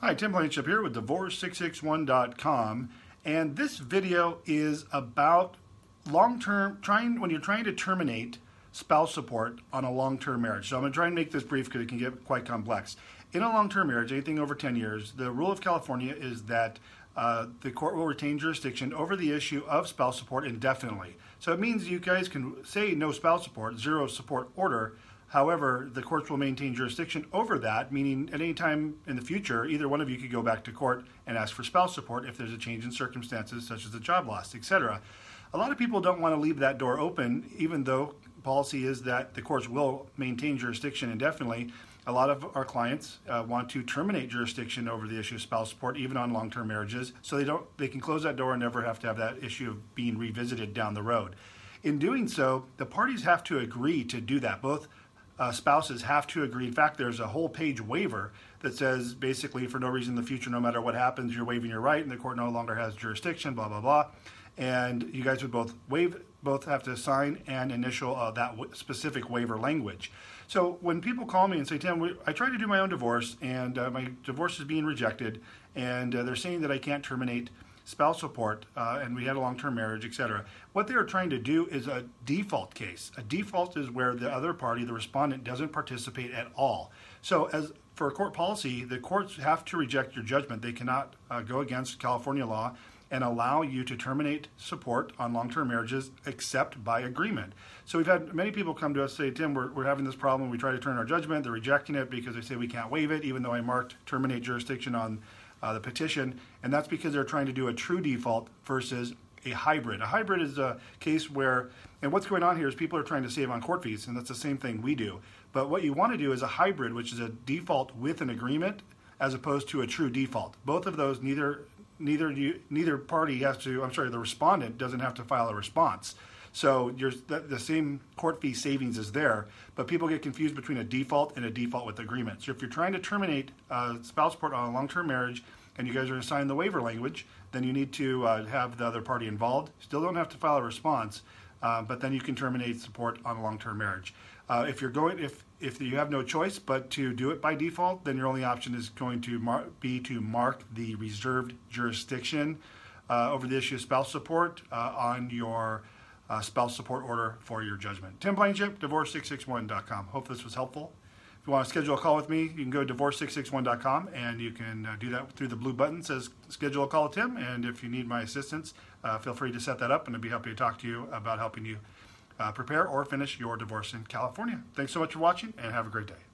Hi, Tim Blankenship here with Divorce661.com, and this video is about long-term trying when you're trying to terminate spouse support on a long-term marriage. So I'm going to try and make this brief because it can get quite complex. In a long-term marriage, anything over 10 years, the rule of California is that uh, the court will retain jurisdiction over the issue of spouse support indefinitely. So it means you guys can say no spouse support, zero support order, However, the courts will maintain jurisdiction over that, meaning at any time in the future, either one of you could go back to court and ask for spouse support if there's a change in circumstances, such as a job loss, etc. A lot of people don't want to leave that door open, even though policy is that the courts will maintain jurisdiction indefinitely. A lot of our clients uh, want to terminate jurisdiction over the issue of spouse support, even on long-term marriages, so they don't they can close that door and never have to have that issue of being revisited down the road. In doing so, the parties have to agree to do that. Both uh, spouses have to agree. In fact, there's a whole page waiver that says basically for no reason in the future, no matter what happens, you're waiving your right, and the court no longer has jurisdiction. Blah blah blah, and you guys would both waive, both have to sign and initial uh, that w- specific waiver language. So when people call me and say, Tim, I tried to do my own divorce, and uh, my divorce is being rejected, and uh, they're saying that I can't terminate spouse support, uh, and we had a long term marriage, etc. What they are trying to do is a default case. A default is where the other party, the respondent, doesn't participate at all. So, as for a court policy, the courts have to reject your judgment. They cannot uh, go against California law and allow you to terminate support on long term marriages except by agreement. So we've had many people come to us say, Tim, we're, we're having this problem. We try to turn our judgment. They're rejecting it because they say we can't waive it, even though I marked terminate jurisdiction on uh, the petition, and that's because they're trying to do a true default versus a hybrid. A hybrid is a case where, and what's going on here is people are trying to save on court fees, and that's the same thing we do. But what you want to do is a hybrid, which is a default with an agreement, as opposed to a true default. Both of those, neither neither you, neither party has to. I'm sorry, the respondent doesn't have to file a response. So the, the, same court fee savings is there, but people get confused between a default and a default with agreement. So if you're trying to terminate uh, spouse support on a long-term marriage and you guys are sign the waiver language, then you need to uh, have the other party involved. Still don't have to file a response, uh, but then you can terminate support on a long-term marriage. Uh, if you're going, if if you have no choice but to do it by default, then your only option is going to mar- be to mark the reserved jurisdiction uh, over the issue of spouse support uh, on your uh, spouse support order for your judgment. Tim Blankenship, divorce661.com. Hope this was helpful. If you want to schedule a call with me, you can go to divorce661.com and you can uh, do that through the blue button. Says schedule a call with Tim. And if you need my assistance, uh, feel free to set that up and I'd be happy to talk to you about helping you uh, prepare or finish your divorce in California. Thanks so much for watching and have a great day.